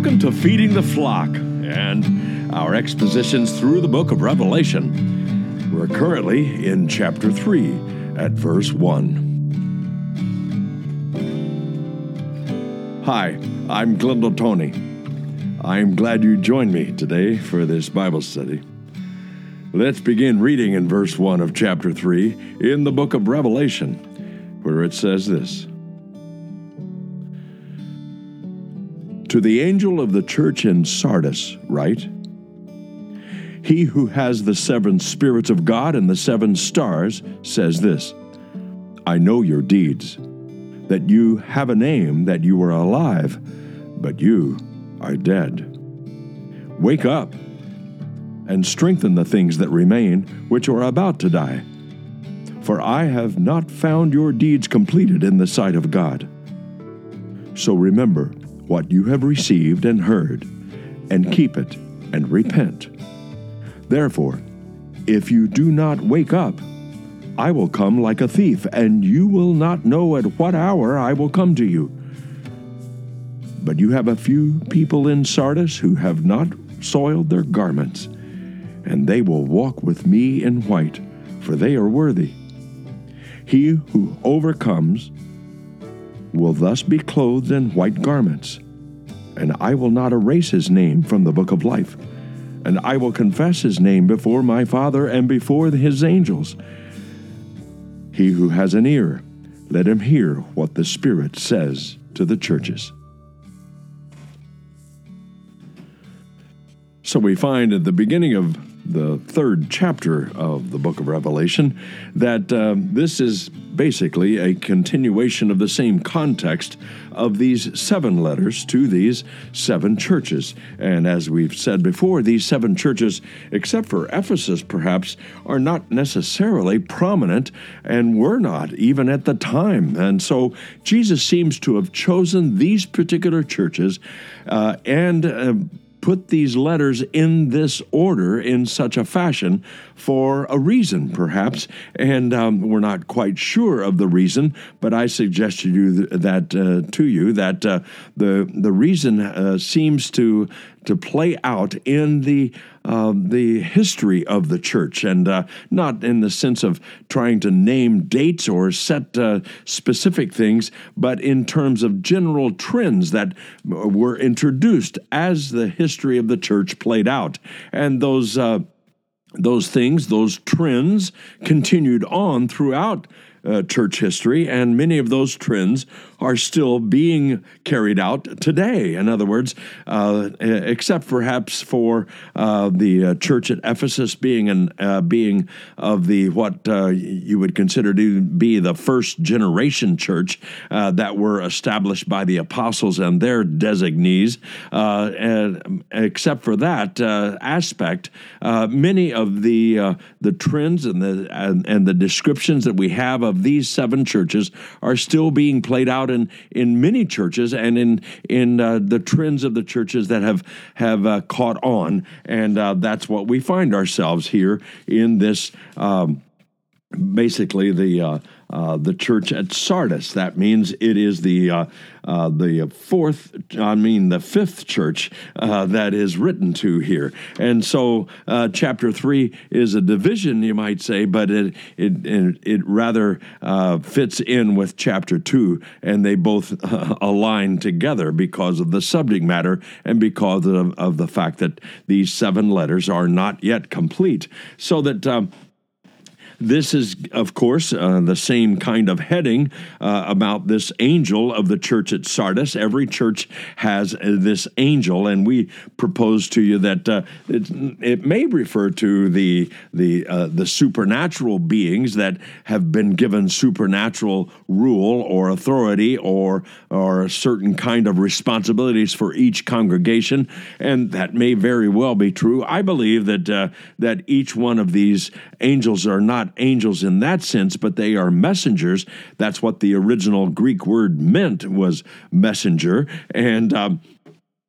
Welcome to Feeding the Flock and our expositions through the book of Revelation. We're currently in chapter 3 at verse 1. Hi, I'm Glendale Tony. I'm glad you joined me today for this Bible study. Let's begin reading in verse 1 of chapter 3 in the book of Revelation, where it says this. To the angel of the church in Sardis, write He who has the seven spirits of God and the seven stars says this I know your deeds, that you have a name, that you are alive, but you are dead. Wake up and strengthen the things that remain, which are about to die. For I have not found your deeds completed in the sight of God. So remember, what you have received and heard, and keep it and repent. Therefore, if you do not wake up, I will come like a thief, and you will not know at what hour I will come to you. But you have a few people in Sardis who have not soiled their garments, and they will walk with me in white, for they are worthy. He who overcomes will thus be clothed in white garments. And I will not erase his name from the book of life. And I will confess his name before my Father and before his angels. He who has an ear, let him hear what the Spirit says to the churches. So we find at the beginning of the third chapter of the book of Revelation, that uh, this is basically a continuation of the same context of these seven letters to these seven churches. And as we've said before, these seven churches, except for Ephesus perhaps, are not necessarily prominent and were not even at the time. And so Jesus seems to have chosen these particular churches uh, and uh, put these letters in this order in such a fashion for a reason, perhaps, and um, we're not quite sure of the reason. But I suggest to you that uh, to you that uh, the the reason uh, seems to to play out in the uh, the history of the church, and uh, not in the sense of trying to name dates or set uh, specific things, but in terms of general trends that were introduced as the history of the church played out, and those uh, those things, those trends, continued on throughout uh, church history, and many of those trends are still being carried out today. In other words, uh, except perhaps for uh, the uh, church at Ephesus being an uh, being of the what uh, you would consider to be the first generation church that were established by the apostles and their designees. and except for that aspect, many of the the trends and the and, and the descriptions that we have of these seven churches are still being played out in, in many churches and in in uh, the trends of the churches that have have uh, caught on, and uh, that's what we find ourselves here in this. Um, basically, the uh, the church at Sardis. That means it is the uh, uh, the fourth, I mean the fifth church uh, that is written to here. And so, uh, chapter three is a division, you might say, but it it it, it rather fits in with chapter two, and they both align together because of the subject matter and because of, of the fact that these seven letters are not yet complete. So that um, this is, of course, uh, the same kind of heading uh, about this angel of the church at Sardis. Every church has uh, this angel, and we propose to you that uh, it, it, may refer to the the uh, the supernatural beings that have been given supernatural rule or authority or or certain kind of responsibilities for each congregation, and that may very well be true. I believe that uh, that each one of these angels are not angels in that sense, but they are messengers. That's what the original Greek word meant was messenger. And um,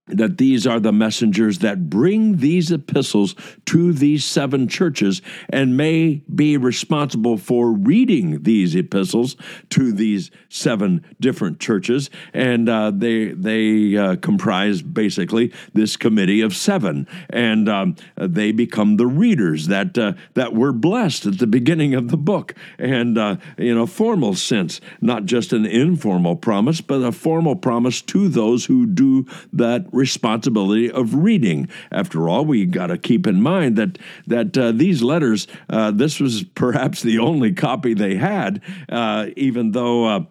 that these are the messengers that bring these epistles to these seven churches and may be responsible for reading these epistles to these seven different churches. And uh, they they uh, comprise basically this committee of seven. And um, they become the readers that uh, that were blessed at the beginning of the book. And uh, in a formal sense not just an informal promise but a formal promise to those who do that responsibility of reading. After all, we got to keep in mind that that uh, these letters, uh, this was perhaps the only copy they had, uh, even though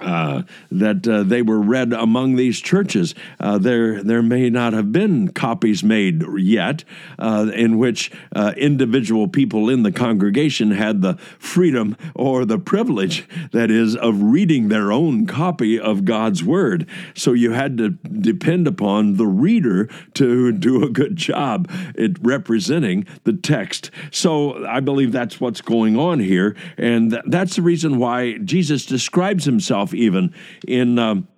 uh, that uh, they were read among these churches. Uh, there, there may not have been copies made yet uh, in which uh, individual people in the congregation had the freedom or the privilege, that is, of reading their own copy of God's Word. So you had to depend upon the reader to do a good job at representing the text. So I believe that's what's going on here. And th- that's the reason why Jesus describes himself himself even in. Um,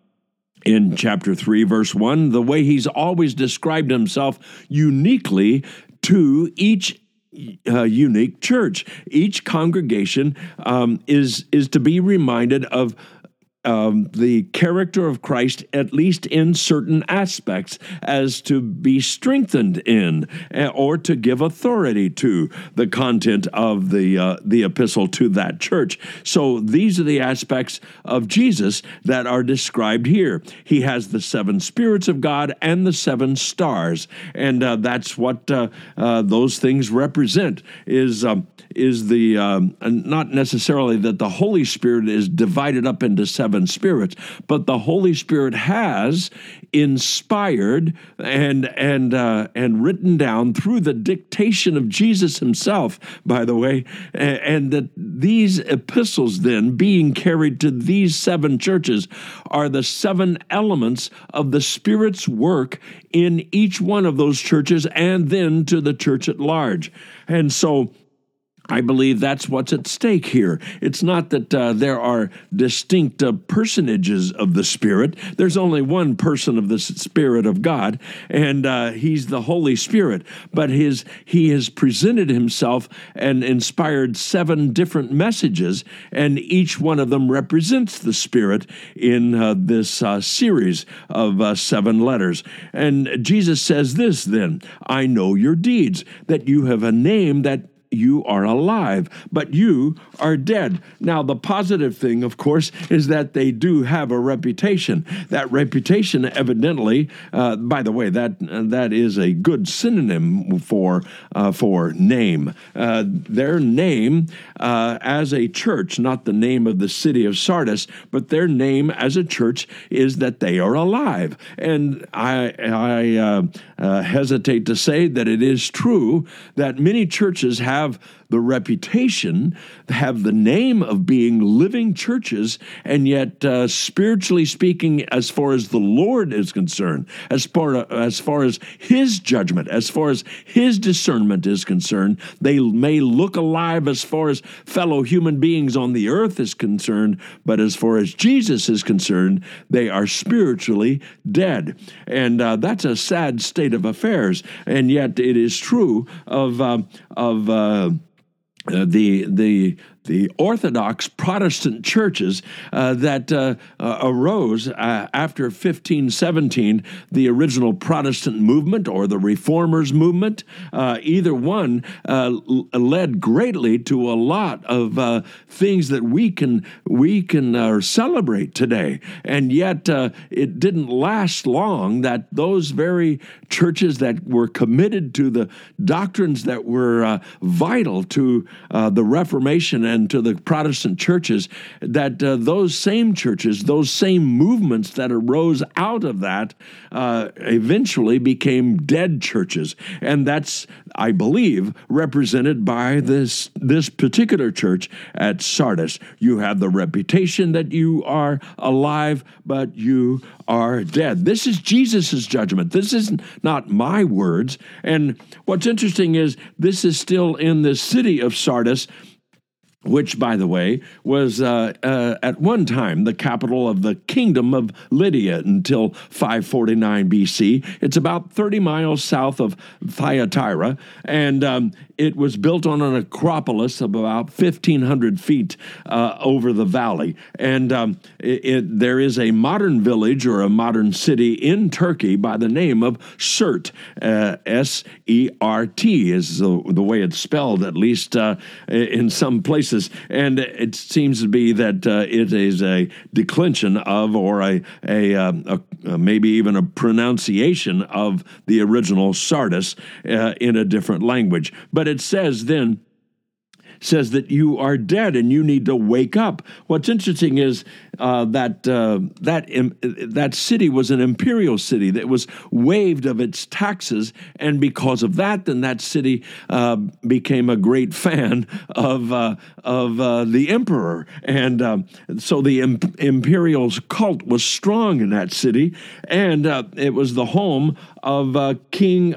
in chapter 3, verse 1, the way he's always described himself uniquely to each uh, unique church. Each congregation um, is is to be reminded of um, the character of Christ, at least in certain aspects, as to be strengthened in eh, or to give authority to the content of the uh, the epistle to that church. So these are the aspects of Jesus that are described here. He has the seven spirits of God and the seven stars, and uh, that's what uh, uh those things represent. Is um, is the um, not necessarily that the Holy Spirit is divided up into seven spirits, but the Holy Spirit has inspired and and uh, and written down through the dictation of Jesus Himself. By the way, and that these epistles then being carried to these seven churches are the seven elements of the Spirit's work in each one of those churches, and then to the church at large. And so I believe that's what's at stake here. It's not that uh, there are distinct uh, personages of the Spirit. There's only one person of the Spirit of God, and uh, He's the Holy Spirit. But his He has presented Himself and inspired seven different messages, and each one of them represents the Spirit in uh, this uh, series of uh, seven letters. And Jesus says this then I know your deeds, that you have a name that you are alive, but you are dead. Now, the positive thing, of course, is that they do have a reputation. That reputation, evidently, uh, by the way, that that is a good synonym for uh, for name. Uh, their name uh, as a church, not the name of the city of Sardis, but their name as a church is that they are alive. And I, I uh, uh, hesitate to say that it is true that many churches have have the reputation, have the name of being living churches, and yet, uh, spiritually speaking, as far as the Lord is concerned, as far as far as His judgment, as far as His discernment is concerned, they may look alive as far as fellow human beings on the earth is concerned, but as far as Jesus is concerned, they are spiritually dead, and uh, that's a sad state of affairs. And yet, it is true of uh, of uh, uh, the the the Orthodox Protestant churches uh, that uh, uh, arose uh, after 1517, the original Protestant movement or the Reformers movement, uh, either one uh, led greatly to a lot of things that we can we can celebrate today. And yet, it didn't last long that those very churches that were committed to the doctrines that were vital to the Reformation and to the Protestant churches that uh, those same churches, those same movements that arose out of that, uh, eventually became dead churches, and that's, I believe, represented by this this particular church at Sardis. You have the reputation that you are alive, but you are dead. This is Jesus' judgment. This is not my words. And what's interesting is this is still in the city of Sardis which, by the way, was uh, uh, at one time the capital of the kingdom of Lydia until 549 BC. It's about 30 miles south of Thyatira, and um, it was built on an acropolis of about 1,500 feet uh, over the valley. And um, it, it, there is a modern village or a modern city in Turkey by the name of Sert. Uh, S E R T is the, the, way it's spelled, at least uh, in some places places, and it seems to be that uh, it is a declension of, or a, a, um, a, a, maybe even a pronunciation of the original Sardis uh, in a different language. But it says then says that you are dead and you need to wake up. What's interesting is uh, that uh, that that city was an imperial city that was waived of its taxes, and because of that, then that city uh, became a great fan of uh, of uh, the emperor, and um, so the imp- imperial cult was strong in that city, and uh, it was the home of King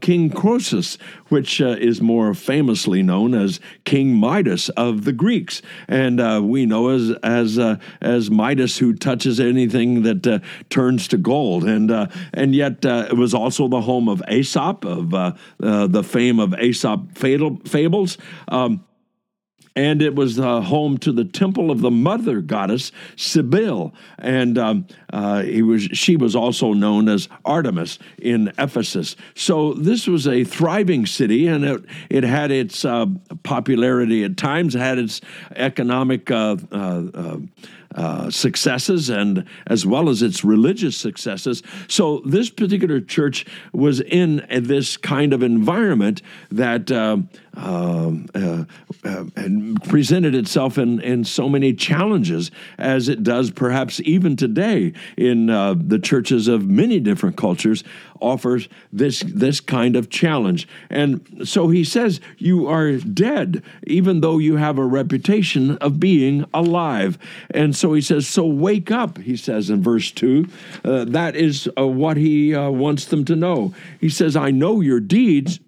King Croesus, which is more famously known as King Midas of the Greeks, and uh, we know as as uh, as Midas who touches anything that uh, turns to gold, and uh, and yet uh, it was also the home of Aesop of uh, the fame of Aesop fables. Um, and it was uh, home to the temple of the mother goddess Cybele, and um, uh, was she was also known as Artemis in Ephesus. So this was a thriving city, and it it had its uh, popularity at times, had its economic uh, uh, uh, successes and as well as its religious successes. So this particular church was in this kind of environment that uh, um, uh, uh, presented itself in, in so many challenges as it does perhaps even today in uh, the churches of many different cultures offers this this kind of challenge. And so he says, You are dead, even though you have a reputation of being alive. And so he says, So wake up, he says in verse 2. Uh, that is uh, what he uh, wants them to know. He says, I know your deeds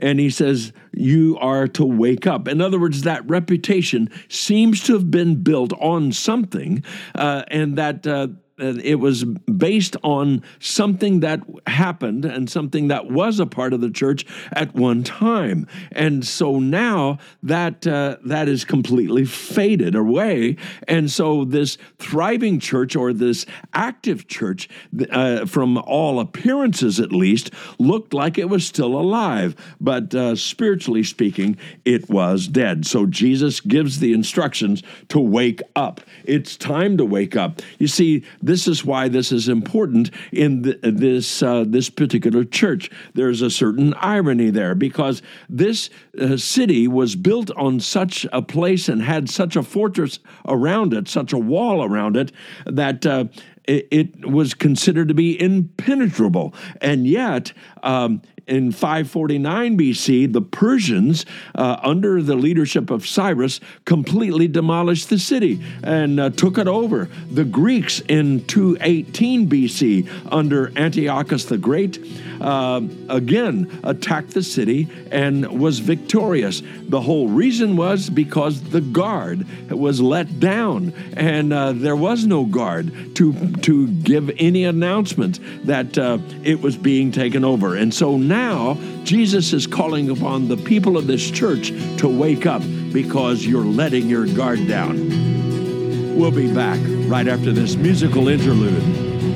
and he says you are to wake up. In other words, that reputation seems to have been built on something, uh, and that uh, it was based on something that happened and something that was a part of the church at one time. And so now that uh, that is completely faded away. And so this thriving church or this active church, uh, from all appearances at least, looked like it was still alive. But uh, spiritually speaking, it was dead. So Jesus gives the instructions to wake up. It's time to wake up. You see, this is why this is important in this uh, this particular church. There's a certain irony there because this uh, city was built on such a place and had such a fortress around it, such a wall around it that. Uh, it, it was considered to be impenetrable. And yet, um, in 549 BC, the Persians, uh, under the leadership of Cyrus, completely demolished the city and uh, took it over. The Greeks in 218 BC, under Antiochus the Great, uh, again attacked the city and was victorious. The whole reason was because the guard was let down, and uh, there was no guard to to give any announcement that uh, it was being taken over. And so now Jesus is calling upon the people of this church to wake up because you're letting your guard down. We'll be back right after this musical interlude.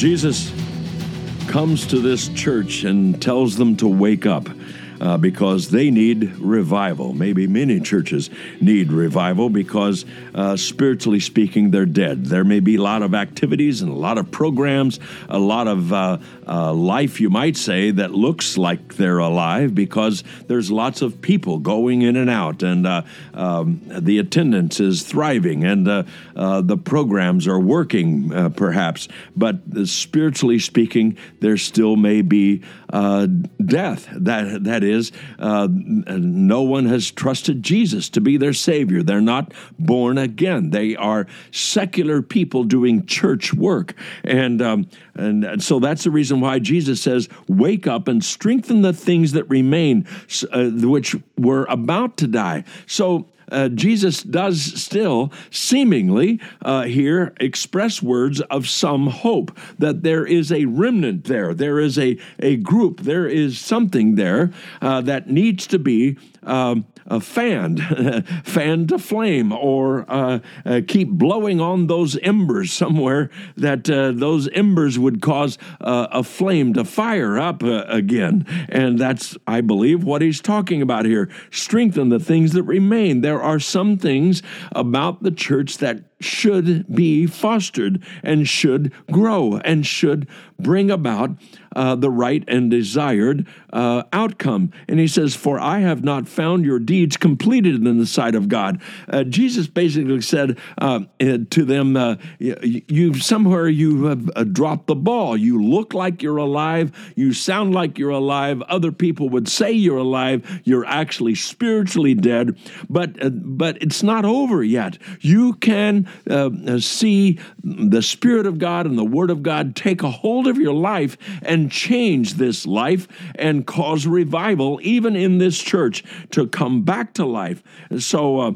Jesus comes to this church and tells them to wake up. Uh, because they need revival. Maybe many churches need revival because, uh, spiritually speaking, they're dead. There may be a lot of activities and a lot of programs, a lot of uh, uh, life, you might say, that looks like they're alive because there's lots of people going in and out, and uh, um, the attendance is thriving, and uh, the programs are working, perhaps. But spiritually speaking, there still may be death. That that is, uh, no one has trusted Jesus to be their Savior. They're not born again. They are secular people doing church work, and um, and so that's the reason why Jesus says, "Wake up and strengthen the things that remain, uh, which were about to die." So uh, Jesus does still seemingly uh, here express words of some hope that there is a remnant there, there is a, a group, there is something there uh, that needs to be um, uh, fanned, fanned to flame, or uh, uh, keep blowing on those embers somewhere that those embers would cause a flame to fire up again. And that's, I believe, what he's talking about here. Strengthen the things that remain. There are some things about the church that should be fostered and should grow and should bring about uh, the right and desired uh, outcome. And he says, For I have not found your deeds completed in the sight of God. Uh, Jesus basically said uh, eh, to them, uh, You somewhere you have uh, dropped the ball. You look like you're alive, you sound like you're alive. Other people would say you're alive. You're actually spiritually dead, but but it's not over yet. You can see the Spirit of God and the Word of God take a hold of your life and change this life and cause revival, even in this church, to come back to life. So, uh,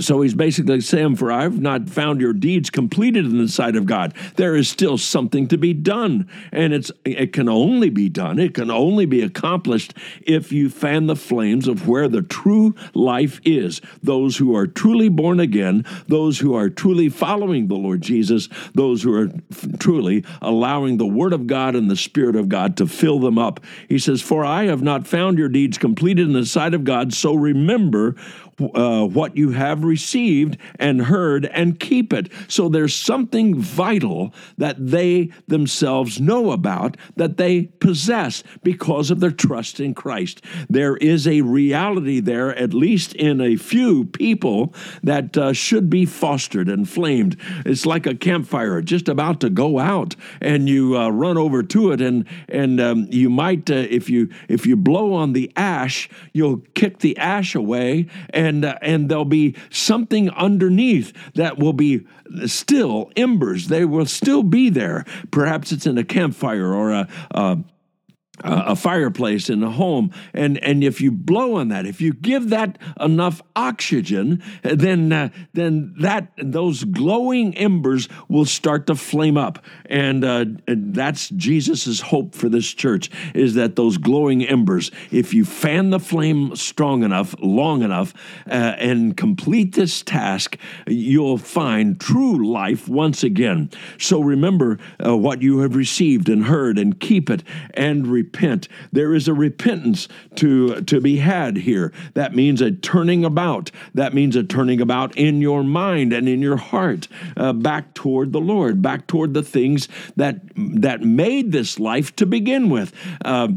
so he's basically saying, For I've not found your deeds completed in the sight of God. There is still something to be done. And it's it can only be done, it can only be accomplished if you fan the flames of where the true life is. Those who are truly born again, those who are truly following the Lord Jesus, those who are truly allowing the Word of God and the Spirit of God to fill them up. He says, For I have not found your deeds completed in the sight of God, so remember uh, what you have received and heard and keep it. So there's something vital that they themselves know about that they possess because of their trust in Christ. There is a reality there, at least in a few people, that uh, should be fostered and flamed. It's like a campfire just about to go out, and you uh, run over to it, and and um, you might, uh, if you if you blow on the ash, you'll kick the ash away and uh, and there'll be something underneath that will be still embers. They will still be there. Perhaps it's in a campfire or a, a a fireplace in a home. And and if you blow on that if you give that enough oxygen then uh, then that those glowing embers will start to flame up. And, uh, and that's Jesus's hope for this church is that those glowing embers if you fan the flame strong enough long enough uh, and complete this task you'll find true life once again. So remember uh, what you have received and heard and keep it and repent. There is a repentance to, to be had here. That means a turning about. That means a turning about in your mind and in your heart uh, back toward the Lord, back toward the things that, that made this life to begin with. Uh,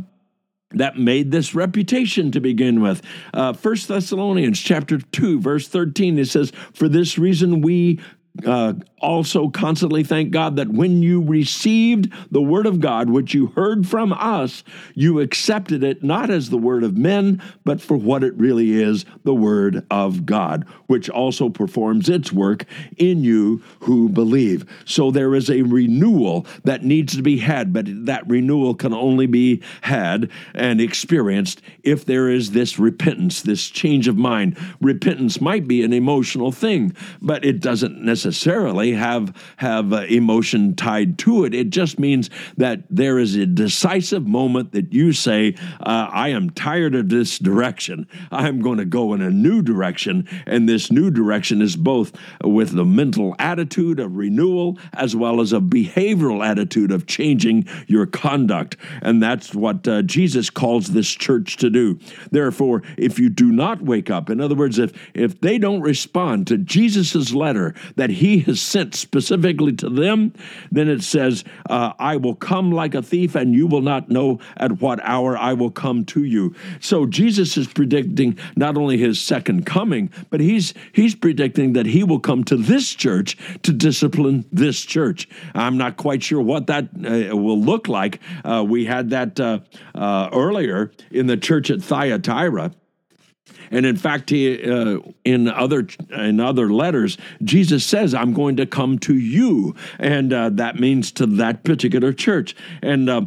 that made this reputation to begin with. Uh, 1 Thessalonians chapter 2, verse 13, it says, For this reason we uh, also constantly thank God that when you received the word of God, which you heard from us, you accepted it not as the word of men, but for what it really is the word of God, which also performs its work in you who believe. So there is a renewal that needs to be had, but that renewal can only be had and experienced if there is this repentance, this change of mind. Repentance might be an emotional thing, but it doesn't necessarily necessarily have have uh, emotion tied to it. It just means that there is a decisive moment that you say, uh, "I am tired of this direction. I'm going to go in a new direction," and this new direction is both with the mental attitude of renewal as well as a behavioral attitude of changing your conduct, and that's what uh, Jesus calls this church to do. Therefore, if you do not wake up, in other words, if if they don't respond to Jesus' letter that he has sent specifically to them, then it says, uh, I will come like a thief, and you will not know at what hour I will come to you. So Jesus is predicting not only his second coming, but he's he's predicting that he will come to this church to discipline this church. I'm not quite sure what that uh, will look like. Uh, we had that uh, uh, earlier in the church at Thyatira. And in fact, he, uh, in other in other letters, Jesus says, "I'm going to come to you," and uh, that means to that particular church. And uh,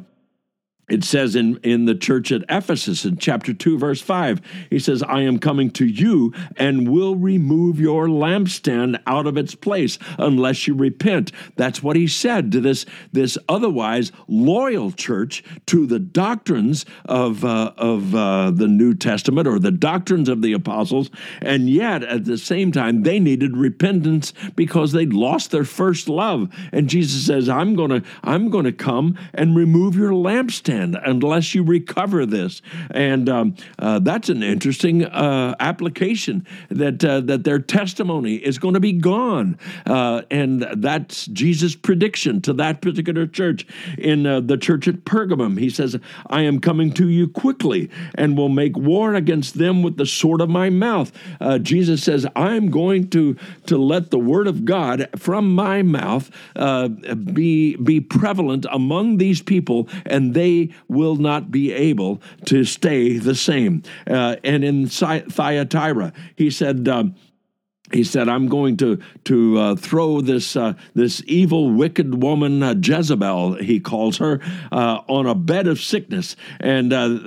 it says in, in the church at Ephesus in chapter 2, verse 5, he says, I am coming to you and will remove your lampstand out of its place unless you repent. That's what he said to this, this otherwise loyal church to the doctrines of, uh, of uh, the New Testament or the doctrines of the apostles. And yet, at the same time, they needed repentance because they'd lost their first love. And Jesus says, I'm going to I'm going to come and remove your lampstand unless you recover this. And um, uh, that's an interesting uh, application that uh, that their testimony is going to be gone, uh, and that's Jesus' prediction to that particular church. In uh, the church at Pergamum, he says, "I am coming to you quickly, and will make war against them with the sword of my mouth." Uh, Jesus says, "I'm going to to let the word of God from my mouth be be prevalent among these people, and they will not be able to stay the same. Uh, and in Thyatira, he said, um, he said, "I'm going to to uh, throw this uh, this evil, wicked woman uh, Jezebel, he calls her, uh, on a bed of sickness, and uh,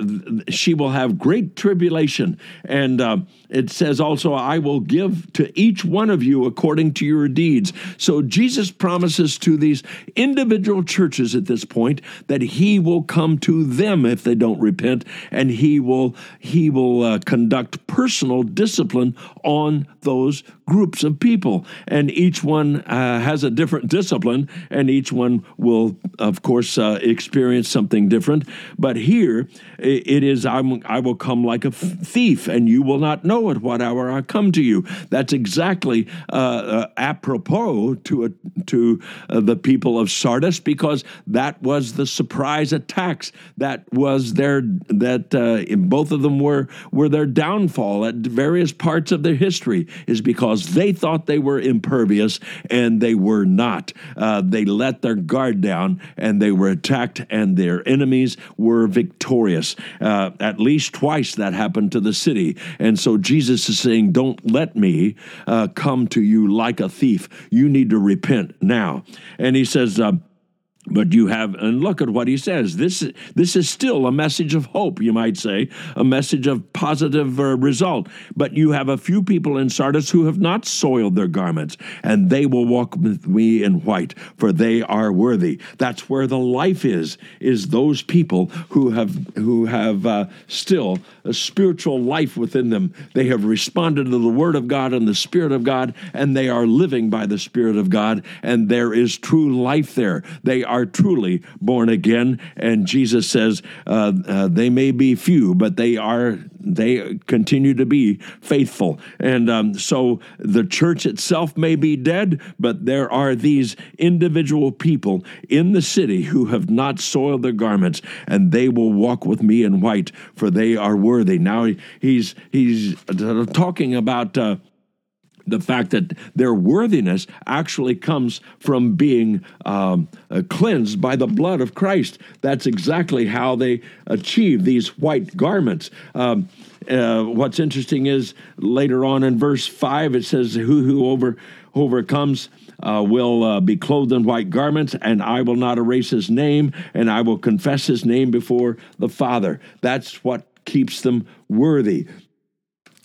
she will have great tribulation. And uh, it says also, I will give to each one of you according to your deeds. So Jesus promises to these individual churches at this point that He will come to them if they don't repent, and He will He will conduct personal discipline on those groups of people, and each one uh, has a different discipline, and each one will, of course, uh, experience something different. But here it is, I will come like a thief, and you will not know at what hour I come to you. That's exactly uh, uh apropos to a, to uh, the people of Sardis, because that was the surprise attacks. That was their that uh, both of them were were their downfall at various parts of their history is because they thought they were impervious and they were not. Uh, they let their guard down and they were attacked, and their enemies were victorious. Uh, at least twice that happened to the city. And so Jesus is saying, Don't let me uh, come to you like a thief. You need to repent now. And he says, uh, but you have, and look at what he says. This, this is still a message of hope, you might say, a message of positive uh, result. But you have a few people in Sardis who have not soiled their garments, and they will walk with me in white, for they are worthy. That's where the life is, is those people who have, who have uh, still a spiritual life within them. They have responded to the Word of God and the Spirit of God, and they are living by the Spirit of God, and there is true life there. They are truly born again. And Jesus says uh, uh, they may be few, but they are they continue to be faithful. And um, so the church itself may be dead, but there are these individual people in the city who have not soiled their garments, and they will walk with me in white, for they are worthy. Now he's he's talking about. Uh, the fact that their worthiness actually comes from being um, uh, cleansed by the blood of Christ. That's exactly how they achieve these white garments. Um, uh, what's interesting is later on in verse 5, it says, Who who over, overcomes uh, will uh, be clothed in white garments, and I will not erase his name, and I will confess his name before the Father. That's what keeps them worthy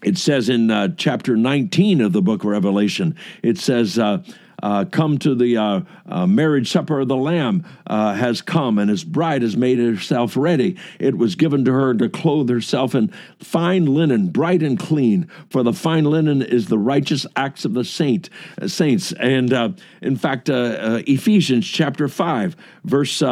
it says in uh, chapter 19 of the book of Revelation, it says, uh, uh, come to the uh, uh, marriage supper of the Lamb uh, has come, and his bride has made herself ready. It was given to her to clothe herself in fine linen, bright and clean. For the fine linen is the righteous acts of the saint saints. And in fact, Ephesians chapter five, verse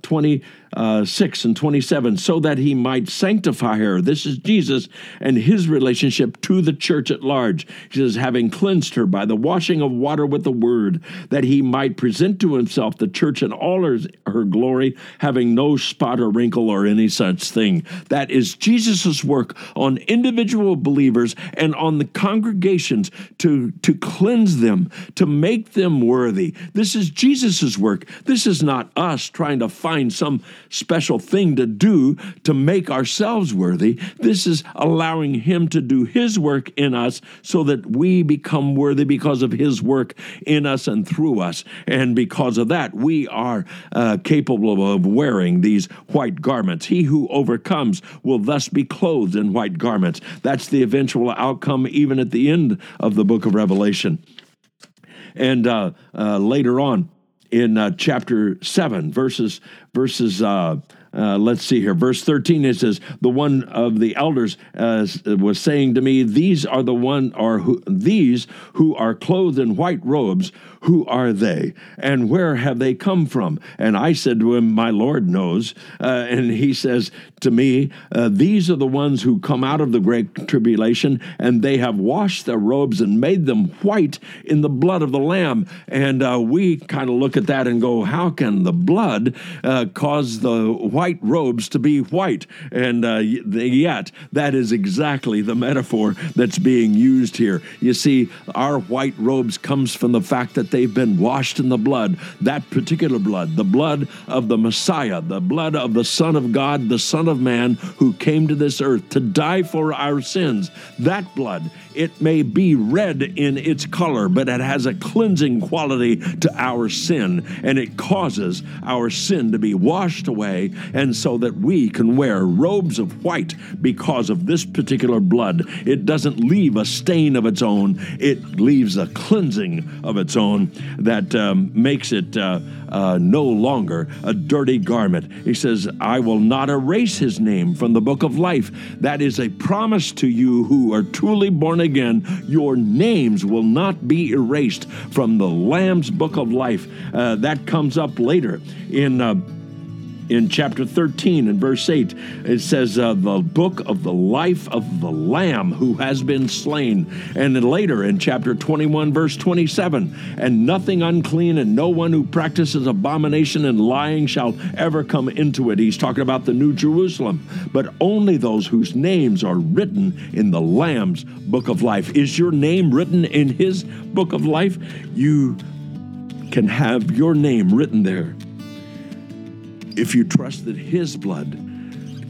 twenty uh, 6 and 27, so that he might sanctify her. This is Jesus and his relationship to the church at large. He says, having cleansed her by the washing of water with the word, that he might present to himself the church in all her, her glory, having no spot or wrinkle or any such thing. That is Jesus' work on individual believers and on the congregations to, to cleanse them, to make them worthy. This is Jesus' work. This is not us trying to find some special thing to do to make ourselves worthy. This is allowing Him to do His work in us so that we become worthy because of His work in us and through us. And because of that, we are uh, capable of wearing these white garments. He who overcomes will thus be clothed in white garments. That's the eventual outcome, even at the end of the book of Revelation. And uh, uh, later on, in uh, chapter 7 verses verses uh, uh, let's see here. Verse 13 it says the one of the elders uh, was saying to me these are the one or who, these who are clothed in white robes who are they and where have they come from and i said to him my lord knows uh, and he says to me uh, these are the ones who come out of the great tribulation and they have washed their robes and made them white in the blood of the lamb and we kind of look at that and go how can the blood cause the white white robes to be white. And uh, yet, that is exactly the metaphor that's being used here. You see, our white robes comes from the fact that they've been washed in the blood, that particular blood, the blood of the Messiah, the blood of the Son of God, the Son of Man who came to this earth to die for our sins. That blood, it may be red in its color, but it has a cleansing quality to our sin, and it causes our sin to be washed away and so that we can wear robes of white because of this particular blood. It doesn't leave a stain of its own, it leaves a cleansing of its own that um, makes it uh, uh, no longer a dirty garment. He says, I will not erase his name from the book of life. That is a promise to you who are truly born again. Your names will not be erased from the Lamb's book of life. Uh, that comes up later in. In chapter 13 and verse 8, it says, uh, The book of the life of the Lamb who has been slain. And then later in chapter 21, verse 27, And nothing unclean and no one who practices abomination and lying shall ever come into it. He's talking about the New Jerusalem, but only those whose names are written in the Lamb's book of life. Is your name written in his book of life? You can have your name written there if you trust that His blood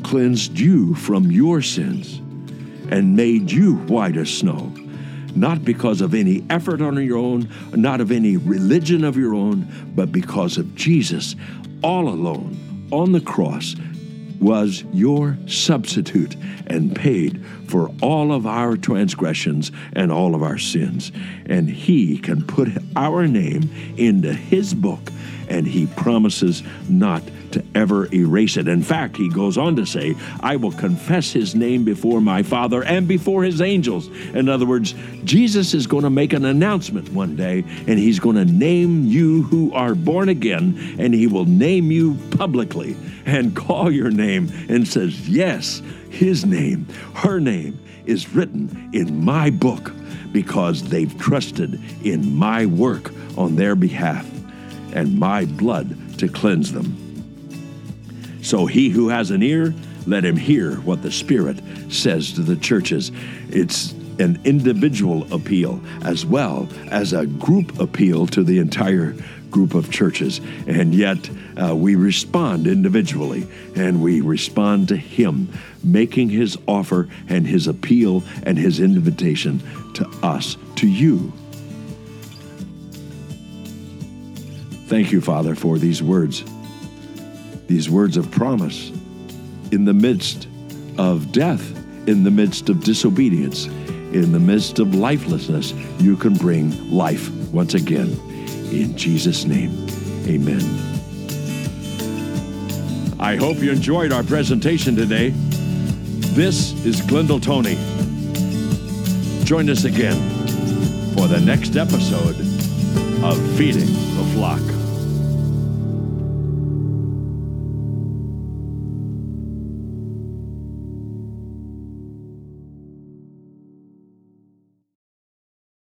cleansed you from your sins and made you white as snow, not because of any effort on your own, not of any religion of your own, but because of Jesus all alone on the cross was your substitute and paid for all of our transgressions and all of our sins. And He can put our name into His book, and He promises not ever erase it. In fact, he goes on to say, I will confess his name before my Father and before his angels. In other words, Jesus is going to make an announcement one day, and he's going to name you who are born again, and he will name you publicly and call your name and says, Yes, his name, her name is written in my book because they've trusted in my work on their behalf and my blood to cleanse them. So he who has an ear, let him hear what the Spirit says to the churches. It's an individual appeal as well as a group appeal to the entire group of churches. And yet uh, we respond individually and we respond to Him, making His offer and His appeal and His invitation to us, to you. Thank you, Father, for these words these words of promise in the midst of death, in the midst of disobedience, in the midst of lifelessness, you can bring life once again. In Jesus' name, amen. I hope you enjoyed our presentation today. This is Glendale Tony. Join us again for the next episode of Feeding the Flock.